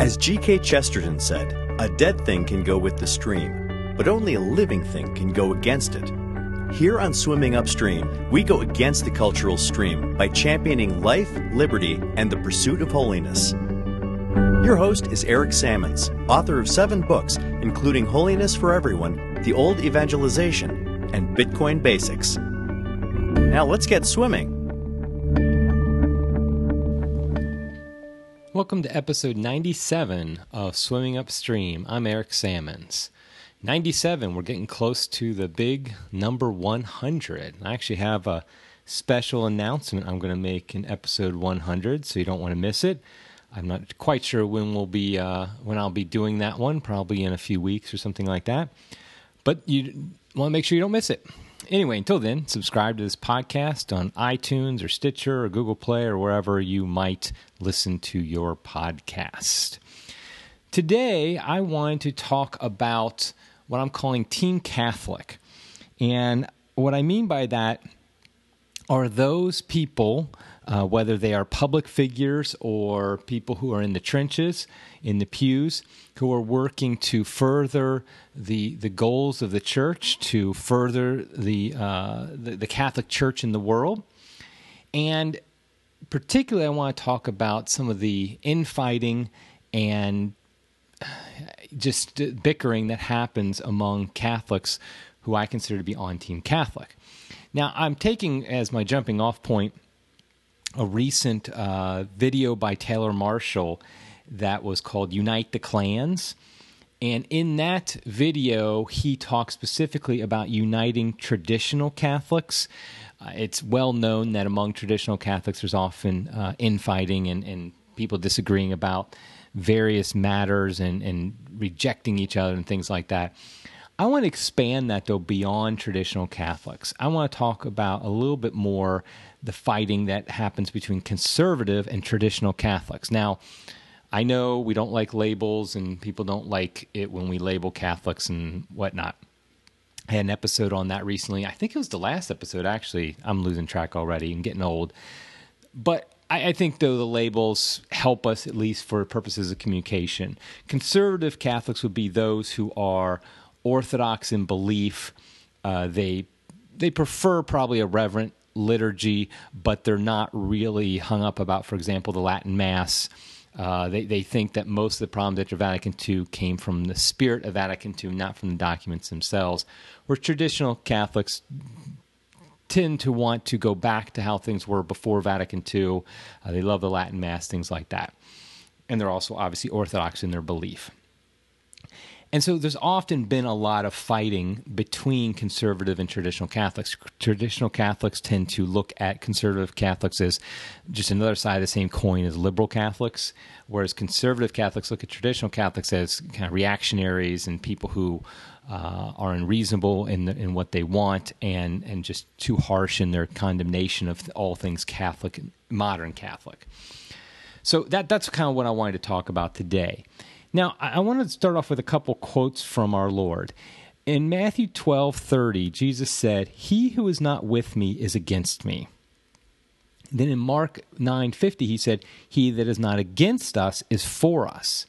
As G.K. Chesterton said, a dead thing can go with the stream, but only a living thing can go against it. Here on Swimming Upstream, we go against the cultural stream by championing life, liberty, and the pursuit of holiness. Your host is Eric Sammons, author of seven books, including Holiness for Everyone, The Old Evangelization, and Bitcoin Basics. Now let's get swimming. Welcome to episode 97 of Swimming Upstream. I'm Eric Sammons. 97, we're getting close to the big number 100. I actually have a special announcement I'm going to make in episode 100, so you don't want to miss it. I'm not quite sure when we'll be uh, when I'll be doing that one, probably in a few weeks or something like that. But you want to make sure you don't miss it. Anyway, until then, subscribe to this podcast on iTunes or Stitcher or Google Play or wherever you might listen to your podcast. Today, I want to talk about what I'm calling Team Catholic. And what I mean by that are those people, uh, whether they are public figures or people who are in the trenches, in the pews, who are working to further the the goals of the church, to further the uh, the, the Catholic Church in the world, and particularly, I want to talk about some of the infighting and just bickering that happens among Catholics who I consider to be on Team Catholic. Now, I'm taking as my jumping off point a recent uh, video by Taylor Marshall that was called Unite the Clans. And in that video, he talks specifically about uniting traditional Catholics. Uh, it's well known that among traditional Catholics, there's often uh, infighting and, and people disagreeing about various matters and, and rejecting each other and things like that. I want to expand that though beyond traditional Catholics. I want to talk about a little bit more the fighting that happens between conservative and traditional Catholics. Now, I know we don't like labels and people don't like it when we label Catholics and whatnot. I had an episode on that recently. I think it was the last episode, actually. I'm losing track already and getting old. But I, I think, though, the labels help us at least for purposes of communication. Conservative Catholics would be those who are orthodox in belief. Uh, they they prefer probably a reverent liturgy, but they're not really hung up about, for example, the Latin Mass. Uh, they, they think that most of the problems after Vatican II came from the spirit of Vatican II, not from the documents themselves. Where traditional Catholics tend to want to go back to how things were before Vatican II. Uh, they love the Latin Mass, things like that. And they're also obviously Orthodox in their belief. And so there's often been a lot of fighting between conservative and traditional Catholics. Traditional Catholics tend to look at conservative Catholics as just another side of the same coin as liberal Catholics, whereas conservative Catholics look at traditional Catholics as kind of reactionaries and people who uh, are unreasonable in, the, in what they want and, and just too harsh in their condemnation of all things Catholic, modern Catholic. So that, that's kind of what I wanted to talk about today. Now, I, want to start off with a couple quotes from our Lord. In Matthew 12 30, Jesus said, He who is not with me is against me. Then in Mark 9 50, he said, He that is not against us is for us.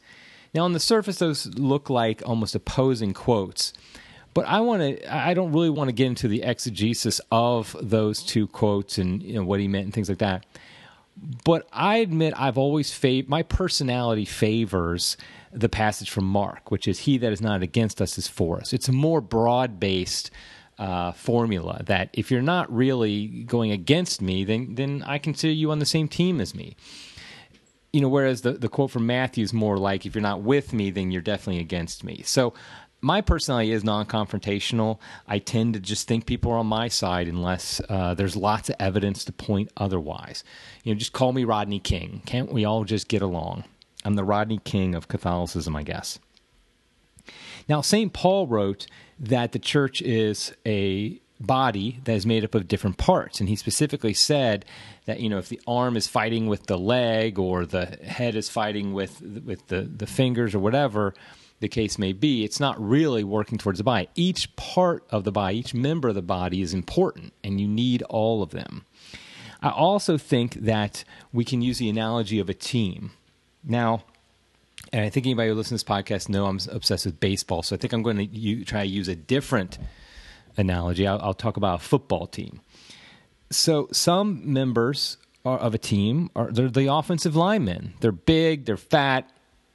Now, on the surface, those look like almost opposing quotes. But I want to. I don't really want to get into the exegesis of those two quotes and you know, what he meant and things like that. But I admit I've always fav- my personality favors the passage from Mark, which is "He that is not against us is for us." It's a more broad based uh, formula that if you're not really going against me, then then I consider you on the same team as me you know, whereas the, the quote from Matthew is more like, if you're not with me, then you're definitely against me. So my personality is non confrontational. I tend to just think people are on my side unless uh, there's lots of evidence to point otherwise. You know, just call me Rodney King. Can't we all just get along? I'm the Rodney King of Catholicism, I guess. Now, St. Paul wrote that the church is a body that is made up of different parts. And he specifically said that, you know, if the arm is fighting with the leg or the head is fighting with, with the, the fingers or whatever the case may be, it's not really working towards the body. Each part of the body, each member of the body is important, and you need all of them. I also think that we can use the analogy of a team. Now, and I think anybody who listens to this podcast know I'm obsessed with baseball. So I think I'm going to try to use a different analogy. I'll, I'll talk about a football team. So some members are, of a team are they're the offensive linemen. They're big, they're fat.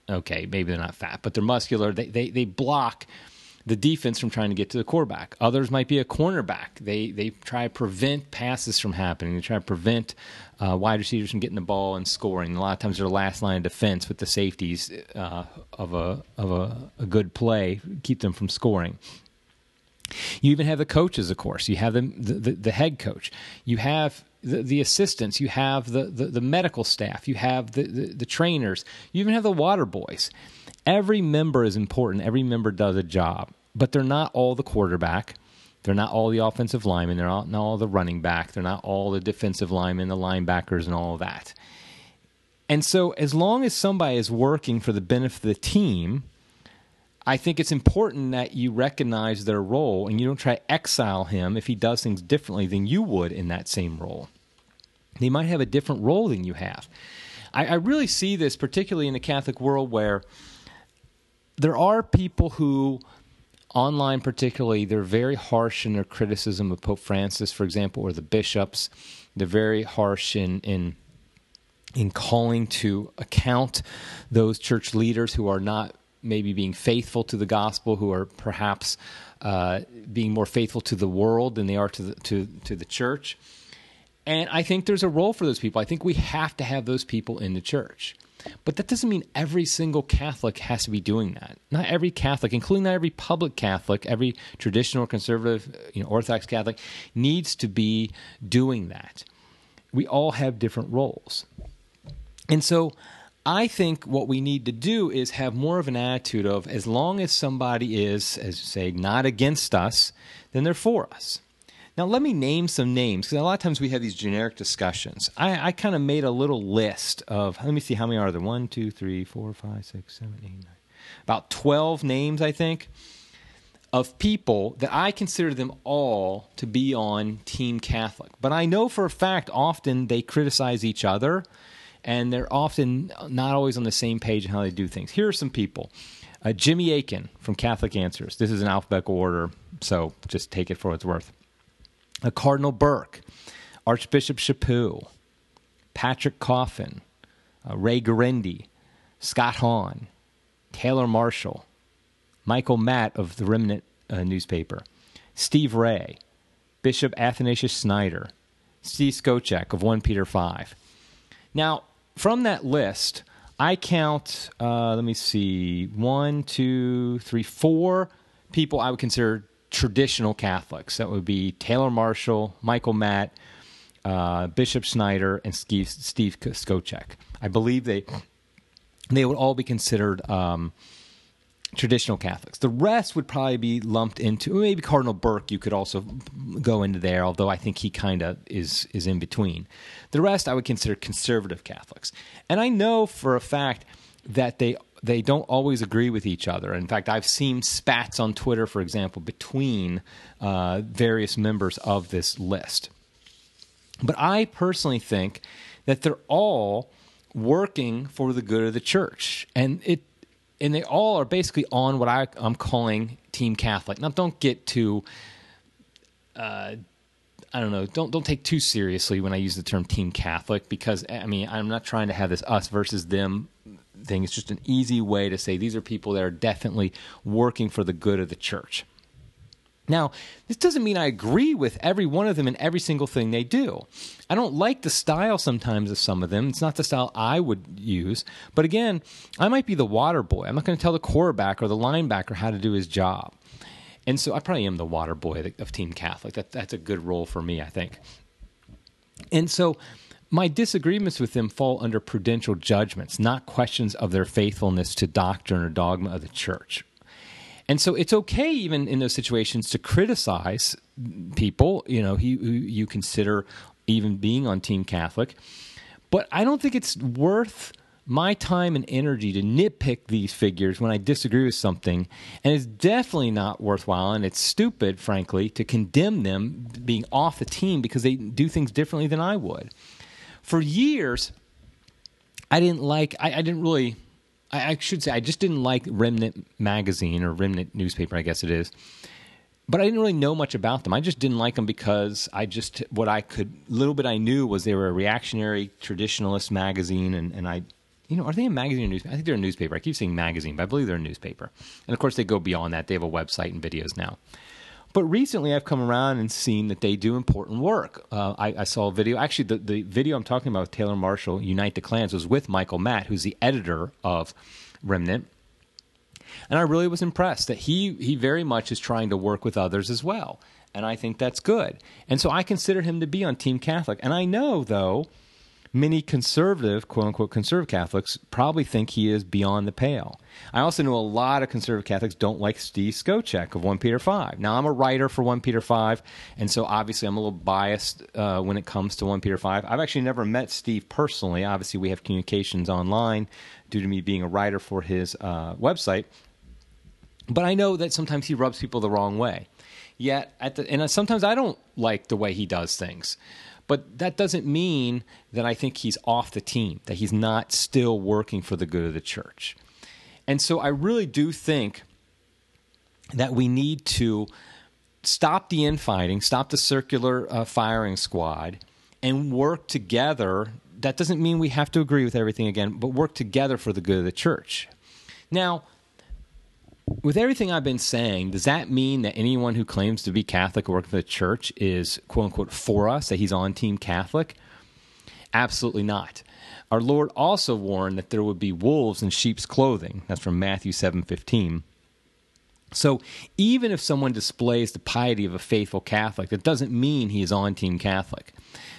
Okay, maybe they're not fat, but they're muscular. They they they block the defense from trying to get to the quarterback. Others might be a cornerback. They they try to prevent passes from happening. They try to prevent uh, wide receivers from getting the ball and scoring. a lot of times they're last line of defense with the safeties uh, of a of a, a good play keep them from scoring. You even have the coaches, of course. You have the the, the head coach. You have the, the assistants. You have the, the, the medical staff. You have the, the, the trainers. You even have the water boys. Every member is important. Every member does a job but they're not all the quarterback. They're not all the offensive linemen. They're not, not all the running back. They're not all the defensive linemen, the linebackers, and all of that. And so, as long as somebody is working for the benefit of the team, I think it's important that you recognize their role and you don't try to exile him if he does things differently than you would in that same role. They might have a different role than you have. I, I really see this, particularly in the Catholic world, where there are people who online particularly they're very harsh in their criticism of pope francis for example or the bishops they're very harsh in in in calling to account those church leaders who are not maybe being faithful to the gospel who are perhaps uh, being more faithful to the world than they are to the to to the church and i think there's a role for those people i think we have to have those people in the church but that doesn't mean every single Catholic has to be doing that. Not every Catholic, including not every public Catholic, every traditional conservative, you know, Orthodox Catholic, needs to be doing that. We all have different roles. And so I think what we need to do is have more of an attitude of as long as somebody is, as you say, not against us, then they're for us. Now, let me name some names because a lot of times we have these generic discussions. I, I kind of made a little list of, let me see how many are there? One, two, three, four, five, six, seven, eight, nine. About 12 names, I think, of people that I consider them all to be on Team Catholic. But I know for a fact often they criticize each other and they're often not always on the same page in how they do things. Here are some people. Uh, Jimmy Akin from Catholic Answers. This is an alphabetical order, so just take it for what it's worth uh, Cardinal Burke, Archbishop Chaput, Patrick Coffin, uh, Ray Guarendi, Scott Hahn, Taylor Marshall, Michael Matt of the Remnant uh, newspaper, Steve Ray, Bishop Athanasius Schneider, Steve Skojec of 1 Peter 5. Now, from that list, I count, uh, let me see, one, two, three, four people I would consider traditional Catholics. That would be Taylor Marshall, Michael Matt, uh, Bishop Schneider, and Steve, Steve Skojec. I believe they they would all be considered um, traditional Catholics. The rest would probably be lumped into maybe Cardinal Burke. You could also go into there, although I think he kind of is is in between. The rest I would consider conservative Catholics, and I know for a fact that they they don't always agree with each other. In fact, I've seen spats on Twitter, for example, between uh, various members of this list. But I personally think that they're all working for the good of the church, and it and they all are basically on what I, am calling Team Catholic. Now, don't get too. Uh, I don't know. Don't don't take too seriously when I use the term Team Catholic because I mean I'm not trying to have this us versus them thing. It's just an easy way to say these are people that are definitely working for the good of the church. Now, this doesn't mean I agree with every one of them in every single thing they do. I don't like the style sometimes of some of them. It's not the style I would use. But again, I might be the water boy. I'm not going to tell the quarterback or the linebacker how to do his job. And so I probably am the water boy of Team Catholic. That, that's a good role for me, I think. And so my disagreements with them fall under prudential judgments, not questions of their faithfulness to doctrine or dogma of the church. And so it's okay, even in those situations, to criticize people, you know, who you consider even being on Team Catholic. But I don't think it's worth my time and energy to nitpick these figures when I disagree with something. And it's definitely not worthwhile, and it's stupid, frankly, to condemn them being off the team because they do things differently than I would for years, I didn't like, I, I didn't really I, I should say I just didn't like Remnant magazine or Remnant newspaper, I guess it is. But I didn't really know much about them. I just didn't like them because I just what I could little bit I knew was they were a reactionary traditionalist magazine, and, and I you know, are they a magazine or newspaper? I think they're a newspaper. I keep saying magazine, but I believe they're a newspaper. And of course, they go beyond that. They have a website and videos now. But recently, I've come around and seen that they do important work. Uh, I, I, saw a video. Actually, the, the video I'm talking about with Taylor Marshall, Unite the Clans, was with Michael Matt, who's the editor of Remnant. And I really was impressed that he he very much is trying to work with others as well. And I think that's good. And so I consider him to be on Team Catholic. And I know though many conservative, quote unquote, conservative Catholics probably think he is beyond the pale. I also know a lot of conservative Catholics don't like Steve Skojec of 1 Peter 5. Now, I'm a writer for 1 Peter 5, and so obviously I'm a little biased uh, when it comes to 1 Peter 5. I've actually never met Steve personally. Obviously, we have communications online due to me being a writer for his uh, website. But I know that sometimes he rubs people the wrong way. Yet, at the, and sometimes I don't like the way he does things. But that doesn't mean that I think he's off the team, that he's not still working for the good of the church. And so I really do think that we need to stop the infighting, stop the circular uh, firing squad, and work together. That doesn't mean we have to agree with everything again, but work together for the good of the church. Now, with everything I've been saying, does that mean that anyone who claims to be Catholic or working for the church is quote unquote for us, that he's on Team Catholic? Absolutely not. Our Lord also warned that there would be wolves in sheep's clothing. That's from Matthew 7:15. So, even if someone displays the piety of a faithful Catholic, that doesn't mean he is on Team Catholic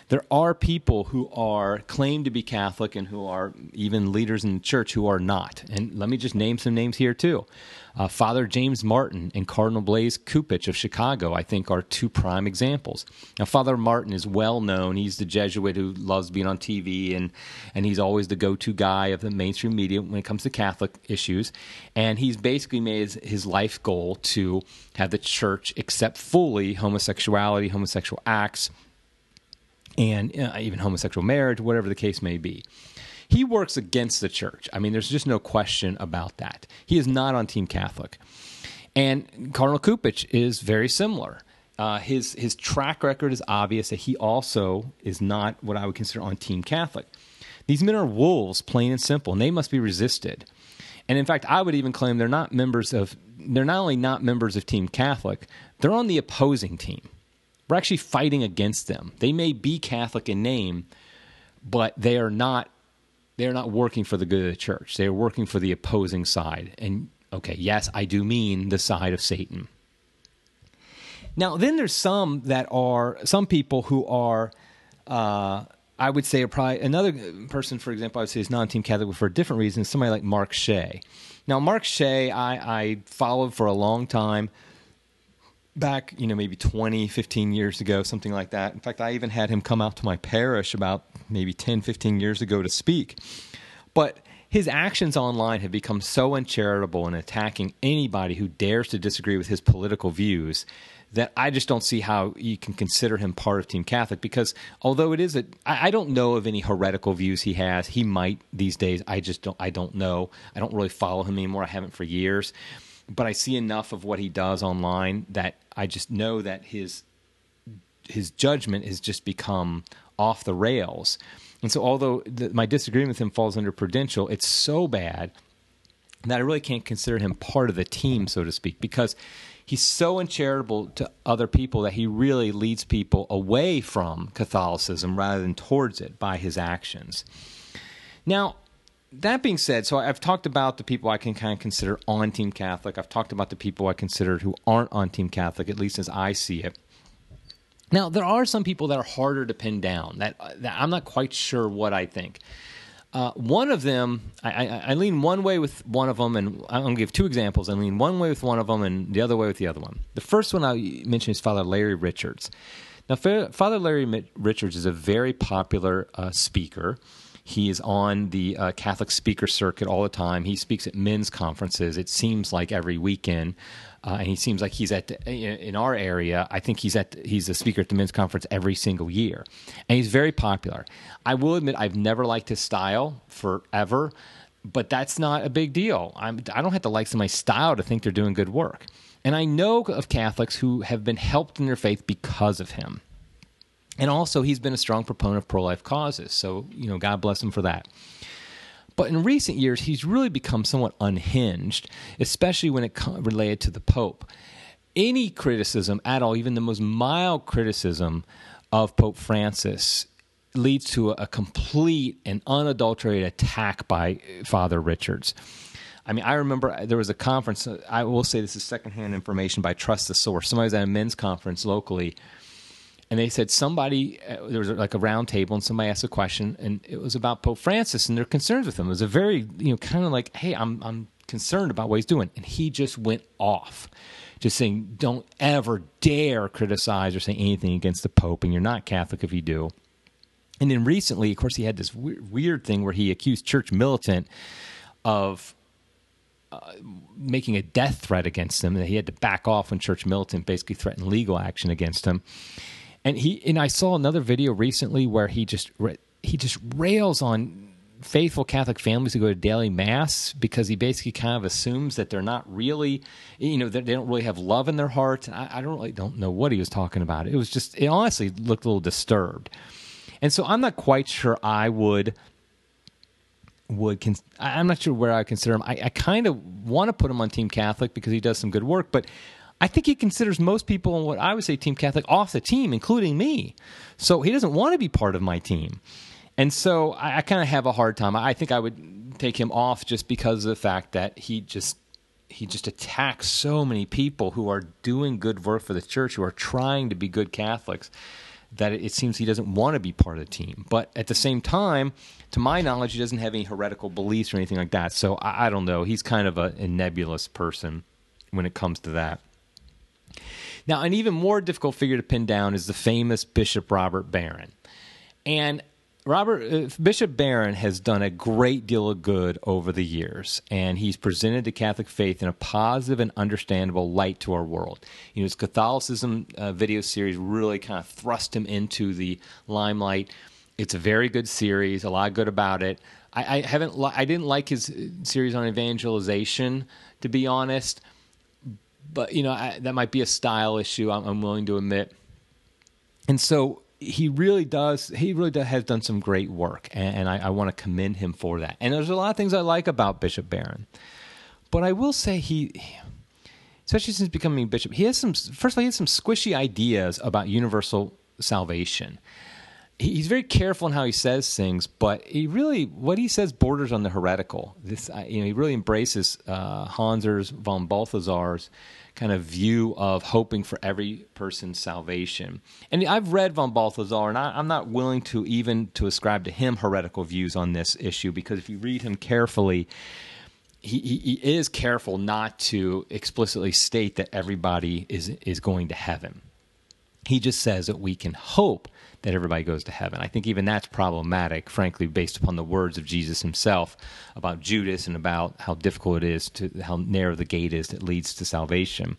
there are people who are claimed to be Catholic and who are even leaders in the church who are not. And let me just name some names here too. Uh, Father James Martin and Cardinal Blaise Cupich of Chicago, I think, are two prime examples. Now, Father Martin is well known. He's the Jesuit who loves being on TV, and, and he's always the go to guy of the mainstream media when it comes to Catholic issues. And he's basically made his, his life goal to have the church accept fully homosexuality, homosexual acts, and uh, even homosexual marriage, whatever the case may be. He works against the church. I mean, there's just no question about that. He is not on Team Catholic. And Cardinal Cupich is very similar. Uh, his his track record is obvious that he also is not what I would consider on Team Catholic. These men are wolves, plain and simple, and they must be resisted. And in fact, I would even claim they're not members of. They're not only not members of Team Catholic, they're on the opposing team. We're actually fighting against them. They may be Catholic in name, but they are not they're not working for the good of the church. They are working for the opposing side. And okay, yes, I do mean the side of Satan. Now, then there's some that are some people who are uh, I would say probably another person, for example, I would say is non-team Catholic for a different reason. Somebody like Mark Shea. Now, Mark Shea, I, I followed for a long time back, you know, maybe 20, 15 years ago, something like that. In fact, I even had him come out to my parish about maybe 10, 15 years ago to speak. But his actions online have become so uncharitable in attacking anybody who dares to disagree with his political views that I just don't see how you can consider him part of Team Catholic because although it is I don't know of any heretical views he has. He might these days. I just don't. I don't know. I don't really follow him anymore. I haven't for years but I see enough of what he does online that I just know that his his judgment has just become off the rails. And so, although the, my disagreement with him falls under prudential, it's so bad that I really can't consider him part of the team, so to speak, because he's so uncharitable to other people that he really leads people away from Catholicism rather than towards it by his actions. Now, that being said, so I've talked about the people I can kind of consider on Team Catholic. I've talked about the people I consider who aren't on Team Catholic, at least as I see it. Now, there are some people that are harder to pin down. That, that I'm not quite sure what I think. Uh, one of them, I, I, I, lean one way with one of them, and I'm going to give two examples. I lean one way with one of them, and the other way with the other one. The first one I mention is Father Larry Richards. Now, Father Larry Richards is a very popular uh, speaker. He is on the uh, Catholic speaker circuit all the time. He speaks at men's conferences. It seems like every weekend, uh, and he seems like he's at the, in our area. I think he's at he's a speaker at the men's conference every single year, and he's very popular. I will admit I've never liked his style forever, but that's not a big deal. I'm, I don't have to like somebody's style to think they're doing good work. And I know of Catholics who have been helped in their faith because of him. And also, he's been a strong proponent of pro life causes. So, you know, God bless him for that. But in recent years, he's really become somewhat unhinged, especially when it related to the Pope. Any criticism at all, even the most mild criticism of Pope Francis, leads to a complete and unadulterated attack by uh, Father Richards. I mean, I remember uh, there was a conference. Uh, I will say this is secondhand information, I trust the source. Somebody was at a men's conference locally, and they said somebody uh, there was like a round table, and somebody asked a question, and it was about Pope Francis and their concerns with him. It was a very you know kind of like, hey, I'm I'm concerned about what he's doing, and he just went off, just saying, don't ever dare criticize or say anything against the Pope, and you're not Catholic if you do. And then recently, of course, he had this weird thing where he accused Church Militant of uh, making a death threat against him, and he had to back off when Church Militant basically threatened legal action against him. And he and I saw another video recently where he just he just rails on faithful Catholic families who go to daily mass because he basically kind of assumes that they're not really, you know, they don't really have love in their heart. I, I don't really don't know what he was talking about. It was just it honestly looked a little disturbed, and so I'm not quite sure I would would I'm not sure where I consider him. I, I kind of want to put him on Team Catholic because he does some good work, but I think he considers most people on what I would say Team Catholic off the team, including me. So he doesn't want to be part of my team. And so I, I kind of have a hard time. I think I would take him off just because of the fact that he just he just attacks so many people who are doing good work for the church, who are trying to be good Catholics that it seems he doesn't want to be part of the team. But at the same time, to my knowledge, he doesn't have any heretical beliefs or anything like that. So I, I don't know. He's kind of a, a nebulous person when it comes to that. Now, an even more difficult figure to pin down is the famous Bishop Robert Barron. And Robert uh, Bishop Barron has done a great deal of good over the years, and he's presented the Catholic faith in a positive and understandable light to our world. You know, his Catholicism uh, video series really kind of thrust him into the limelight. It's a very good series, a lot good about it. I, I haven't, li- I didn't like his uh, series on evangelization, to be honest, but you know I, that might be a style issue. I'm, I'm willing to admit, and so he really does he really does, has done some great work and, and I, I want to commend him for that. And there's a lot of things i like about bishop barron. But i will say he especially since becoming bishop he has some first of all he has some squishy ideas about universal salvation he's very careful in how he says things, but he really what he says borders on the heretical. This you know he really embraces uh, Hans Urs von Balthasar's kind of view of hoping for every person's salvation. And I've read von Balthasar, and I, am not willing to even to ascribe to him heretical views on this issue because if you read him carefully. He, he, he is careful not to explicitly state that everybody is is going to heaven. He just says that we can hope that everybody goes to heaven. I think even that's problematic, frankly, based upon the words of Jesus himself about Judas and about how difficult it is to how narrow the gate is that leads to salvation.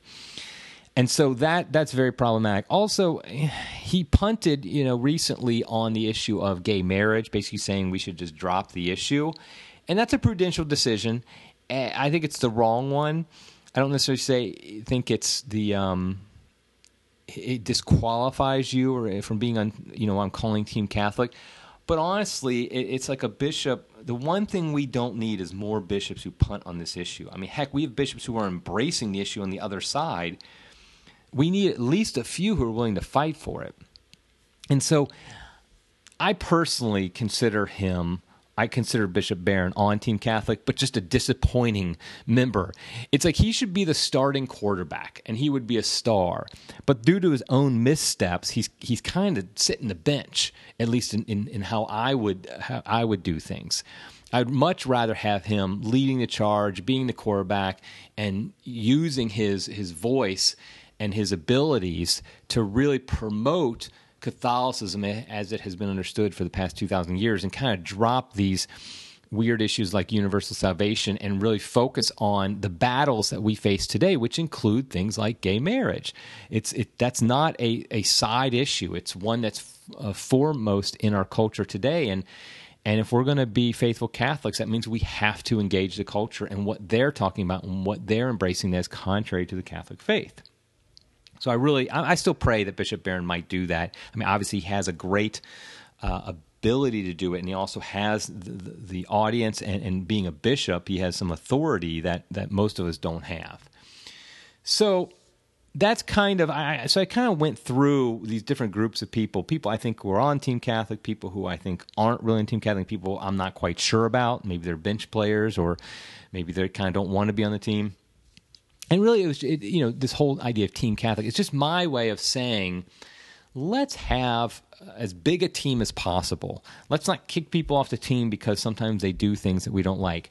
And so that that's very problematic. Also, he punted, you know, recently on the issue of gay marriage, basically saying we should just drop the issue. And that's a prudential decision. I think it's the wrong one. I don't necessarily say think it's the um, it disqualifies you or eh, from being on you know I'm calling team Catholic. But honestly, it, it's like a bishop. The one thing we don't need is more bishops who punt on this issue. I mean, heck, we have bishops who are embracing the issue on the other side. We need at least a few who are willing to fight for it. And so, I personally consider him I consider Bishop Barron on Team Catholic, but just a disappointing member. It's like he should be the starting quarterback and he would be a star. But due to his own missteps, he's he's kind of sitting the bench, at least in, in, in how I would how I would do things. I'd much rather have him leading the charge, being the quarterback, and using his his voice and his abilities to really promote Catholicism as it has been understood for the past 2,000 years and kind of drop these weird issues like universal salvation and really focus on the battles that we face today, which include things like gay marriage. It's it, that's not a, a side issue. It's one that's uh, foremost in our culture today, and And if we're going to be faithful Catholics, that means we have to engage the culture and what they're talking about and what they're embracing that's contrary to the Catholic faith. So I really, I, I still pray that Bishop Barron might do that. I mean, obviously, he has a great uh, ability to do it, and he also has the, the, audience. And, and, being a bishop, he has some authority that that most of us don't have. So that's kind of I, so I kind of went through these different groups of people. People I think were on Team Catholic, people who I think aren't really in Team Catholic, people I'm not quite sure about. Maybe they're bench players, or maybe they kind of don't want to be on the team and really, it was it, you know this whole idea of Team Catholic. It's just my way of saying, let's have as big a team as possible. Let's not kick people off the team because sometimes they do things that we don't like.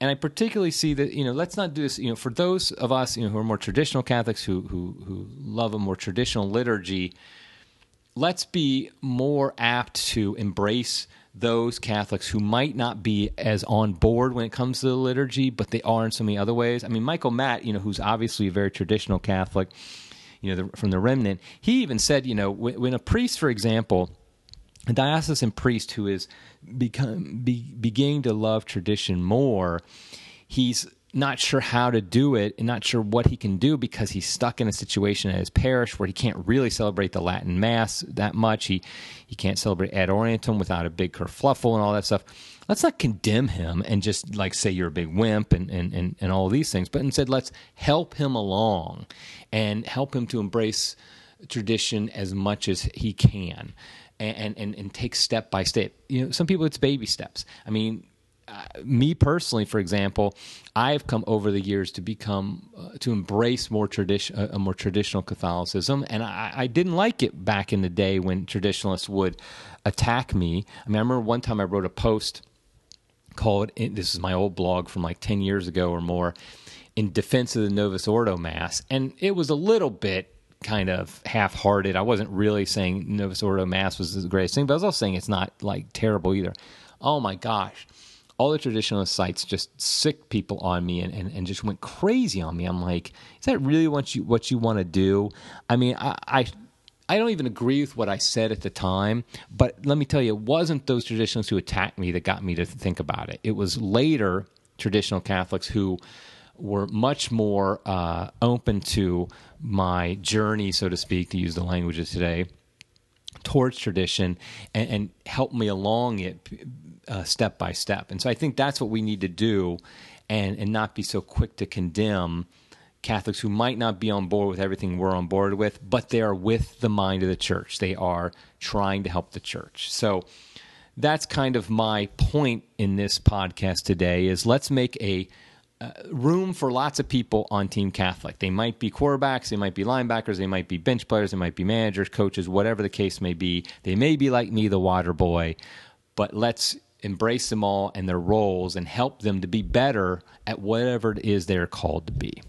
And I particularly see that you know let's not do this. You know, for those of us you know who are more traditional Catholics who who who love a more traditional liturgy, let's be more apt to embrace those Catholics who might not be as on board when it comes to the liturgy, but they are in so many other ways. I mean, Michael Matt, you know, who's obviously a very traditional Catholic, you know, the, from the remnant, he even said, you know, when, when, a priest, for example, a diocesan priest who is become be, beginning to love tradition more, he's not sure how to do it and not sure what he can do because he's stuck in a situation at his parish where he can't really celebrate the Latin Mass that much. He he can't celebrate ad orientem without a big kerfluffle and all that stuff. Let's not condemn him and just like say you're a big wimp and, and, and, and all these things, but instead let's help him along and help him to embrace tradition as much as he can. And, and, and take step by step. You know, some people it's baby steps. I mean, me personally, for example, I've come over the years to become uh, to embrace more tradition, uh, a more traditional Catholicism, and I, I, didn't like it back in the day when traditionalists would attack me. I mean, I remember one time I wrote a post called "This is my old blog from like ten years ago or more." In defense of the Novus Ordo Mass, and it was a little bit kind of half-hearted. I wasn't really saying Novus Ordo Mass was the greatest thing, but I was also saying it's not like terrible either. Oh my gosh, all the traditionalist sites just sick people on me and, and, and just went crazy on me. I'm like, is that really what you what you want to do? I mean, I, I I don't even agree with what I said at the time, but let me tell you, it wasn't those traditionalists who attacked me that got me to think about it. It was later traditional Catholics who were much more uh, open to my journey, so to speak, to use the languages today, towards tradition and, and helped me along it uh, step by step. And so I think that's what we need to do and, and not be so quick to condemn Catholics who might not be on board with everything we're on board with, but they are with the mind of the church. They are trying to help the church. So that's kind of my point in this podcast today is let's make a uh, room for lots of people on Team Catholic. They might be quarterbacks, they might be linebackers, they might be bench players, they might be managers, coaches, whatever the case may be. They may be like me, the water boy, but let's embrace them all and their roles and help them to be better at whatever it is they're called to be.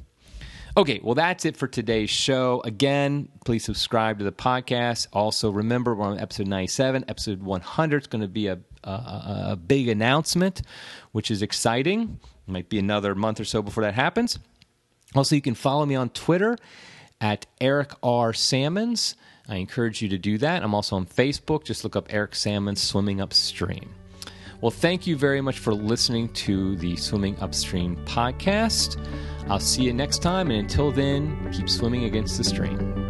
Okay, well, that's it for today's show. Again, please subscribe to the podcast. Also, remember, we're on episode 97. Episode 100 is going to be a, a, a big announcement, which is exciting. Might be another month or so before that happens. Also, you can follow me on Twitter at Eric R. Sammons. I encourage you to do that. I'm also on Facebook. Just look up Eric Sammons Swimming Upstream. Well, thank you very much for listening to the Swimming Upstream podcast. I'll see you next time, and until then, keep swimming against the stream.